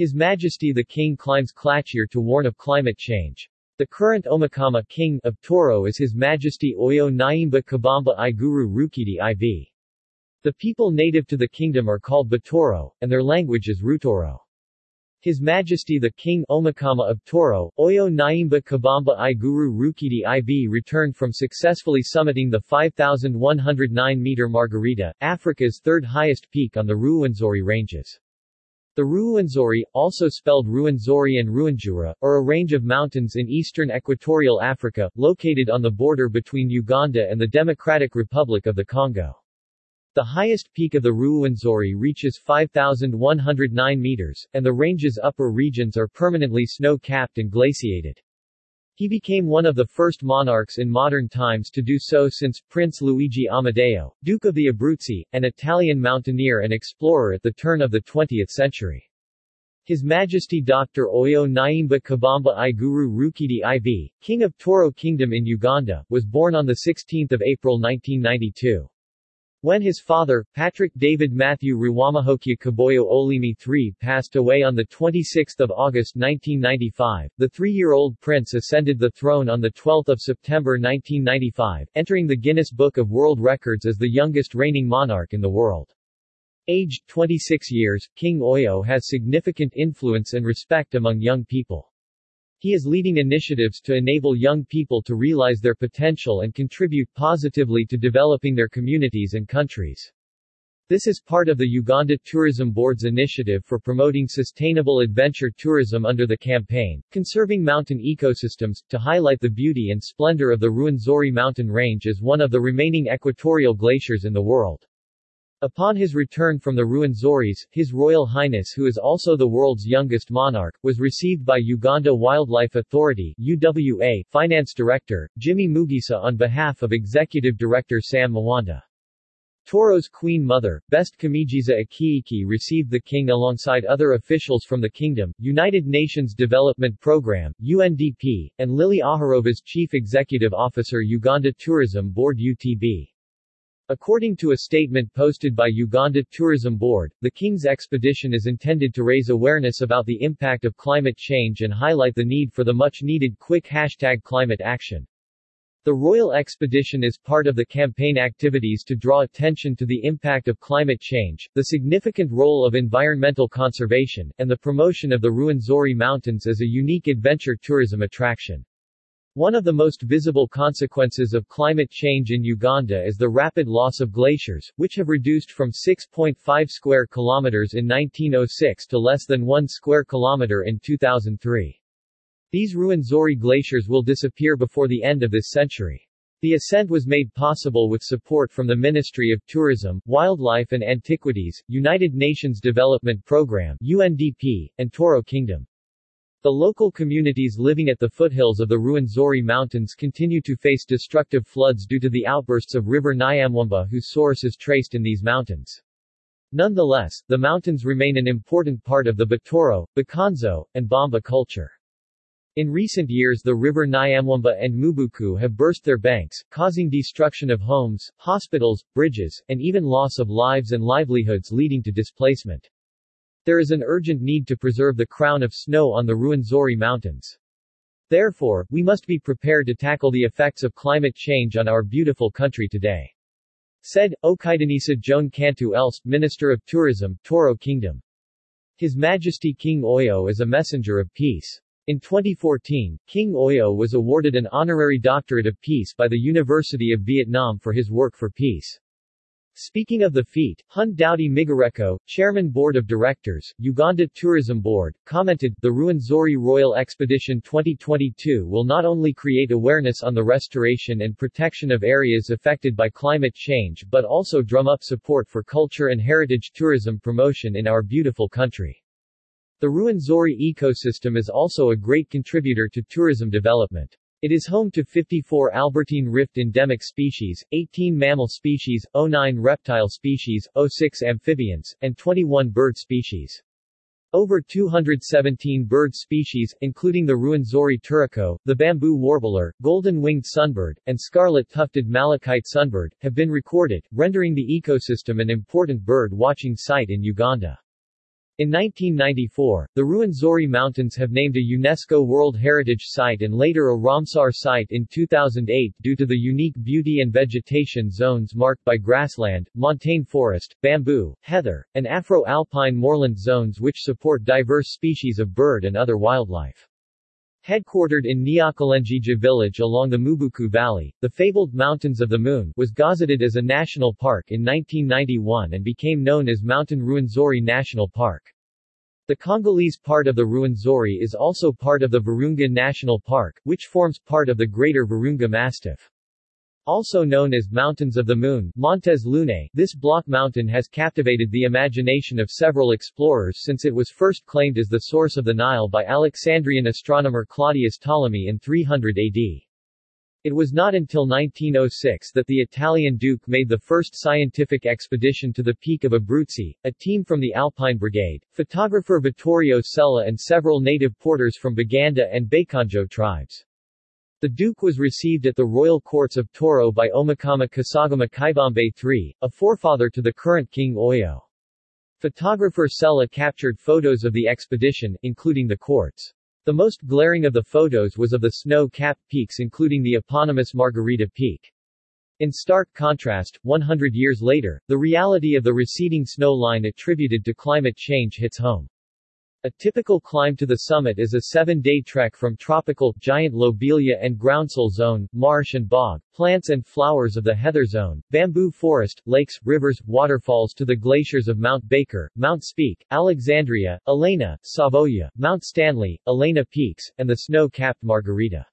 His Majesty the King climbs Klatchir to warn of climate change. The current Omukama King of Toro is His Majesty Oyo Nyimba Kabamba Iguru Rukidi IV. The people native to the kingdom are called Batoro, and their language is Rutoro. His Majesty the King Omukama of Toro, Oyo Nyimba Kabamba Iguru Rukidi IV returned from successfully summiting the 5,109-meter Margarita, Africa's third highest peak on the Ruwenzori Ranges. The Ruwenzori, also spelled Ruwenzori and Ruwanjura, are a range of mountains in eastern equatorial Africa, located on the border between Uganda and the Democratic Republic of the Congo. The highest peak of the Ruwenzori reaches 5,109 meters, and the range's upper regions are permanently snow-capped and glaciated. He became one of the first monarchs in modern times to do so since Prince Luigi Amadeo, Duke of the Abruzzi, an Italian mountaineer and explorer at the turn of the 20th century. His Majesty Dr. Oyo Nyimba Kabamba Iguru Rukidi IV, King of Toro Kingdom in Uganda, was born on 16 April 1992. When his father, Patrick David Matthew Ruwamahokia Kaboyo Olimi III passed away on 26 August 1995, the three-year-old prince ascended the throne on 12 September 1995, entering the Guinness Book of World Records as the youngest reigning monarch in the world. Aged 26 years, King Oyo has significant influence and respect among young people. He is leading initiatives to enable young people to realize their potential and contribute positively to developing their communities and countries. This is part of the Uganda Tourism Board's initiative for promoting sustainable adventure tourism under the campaign, Conserving Mountain Ecosystems, to highlight the beauty and splendor of the Ruwenzori mountain range as one of the remaining equatorial glaciers in the world. Upon his return from the Ruwenzoris, His Royal Highness who is also the world's youngest monarch, was received by Uganda Wildlife Authority UWA Finance Director, Jimmy Mugisa on behalf of Executive Director Sam Mwandha. Toro's Queen Mother, Best Kemigisa Akiiki received the king alongside other officials from the kingdom, United Nations Development Programme, UNDP, and Lily Ajarova's Chief Executive Officer Uganda Tourism Board UTB. According to a statement posted by Uganda Tourism Board, the King's expedition is intended to raise awareness about the impact of climate change and highlight the need for the much-needed quick hashtag climate action. The Royal Expedition is part of the campaign activities to draw attention to the impact of climate change, the significant role of environmental conservation, and the promotion of the Ruwenzori Mountains as a unique adventure tourism attraction. One of the most visible consequences of climate change in Uganda is the rapid loss of glaciers, which have reduced from 6.5 square kilometers in 1906 to less than 1 square kilometer in 2003. These Ruwenzori glaciers will disappear before the end of this century. The ascent was made possible with support from the Ministry of Tourism, Wildlife and Antiquities, United Nations Development Programme UNDP, and Toro Kingdom. The local communities living at the foothills of the Ruwenzori Mountains continue to face destructive floods due to the outbursts of River Nyamwamba whose source is traced in these mountains. Nonetheless, the mountains remain an important part of the Batoro, Bakonzo, and Bamba culture. In recent years the river Nyamwamba and Mubuku have burst their banks, causing destruction of homes, hospitals, bridges, and even loss of lives and livelihoods leading to displacement. There is an urgent need to preserve the crown of snow on the Ruwenzori Mountains. Therefore, we must be prepared to tackle the effects of climate change on our beautiful country today. Said, Okaidanisa Joan Cantu Else, Minister of Tourism, Toro Kingdom. His Majesty King Oyo is a messenger of peace. In 2014, King Oyo was awarded an honorary doctorate of peace by the University of Vietnam for his work for peace. Speaking of the feat, Hunt Daudi Migereko, Chairman Board of Directors, Uganda Tourism Board, commented, the Ruwenzori Royal Expedition 2022 will not only create awareness on the restoration and protection of areas affected by climate change but also drum up support for culture and heritage tourism promotion in our beautiful country. The Ruwenzori ecosystem is also a great contributor to tourism development. It is home to 54 Albertine Rift endemic species, 18 mammal species, 09 reptile species, 06 amphibians, and 21 bird species. Over 217 bird species, including the Ruwenzori turaco, the bamboo warbler, golden-winged sunbird, and scarlet-tufted malachite sunbird, have been recorded, rendering the ecosystem an important bird watching site in Uganda. In 1994, the Ruwenzori Mountains have named a UNESCO World Heritage Site and later a Ramsar Site in 2008 due to the unique beauty and vegetation zones marked by grassland, montane forest, bamboo, heather, and Afro-alpine moorland zones which support diverse species of bird and other wildlife. Headquartered in Nyakalengija village along the Mubuku Valley, the fabled Mountains of the Moon was gazetted as a national park in 1991 and became known as Mountain Ruwenzori National Park. The Congolese part of the Ruwenzori is also part of the Virunga National Park, which forms part of the Greater Virunga Massif. Also known as Mountains of the Moon Montes Lunae, this block mountain has captivated the imagination of several explorers since it was first claimed as the source of the Nile by Alexandrian astronomer Claudius Ptolemy in 300 AD. It was not until 1906 that the Italian Duke made the first scientific expedition to the peak of Abruzzi, a team from the Alpine Brigade, photographer Vittorio Sella and several native porters from Baganda and Bakonjo tribes. The Duke was received at the royal courts of Toro by Omukama Kasagama Kyebambe III, a forefather to the current King Oyo. Photographer Sella captured photos of the expedition, including the courts. The most glaring of the photos was of the snow-capped peaks including the eponymous Margarita Peak. In stark contrast, 100 years later, the reality of the receding snow line attributed to climate change hits home. A typical climb to the summit is a seven-day trek from tropical, giant lobelia and groundsel zone, marsh and bog, plants and flowers of the heather zone, bamboo forest, lakes, rivers, waterfalls to the glaciers of Mount Baker, Mount Speke, Alexandria, Elena, Savoia, Mount Stanley, Elena Peaks, and the snow-capped Margarita.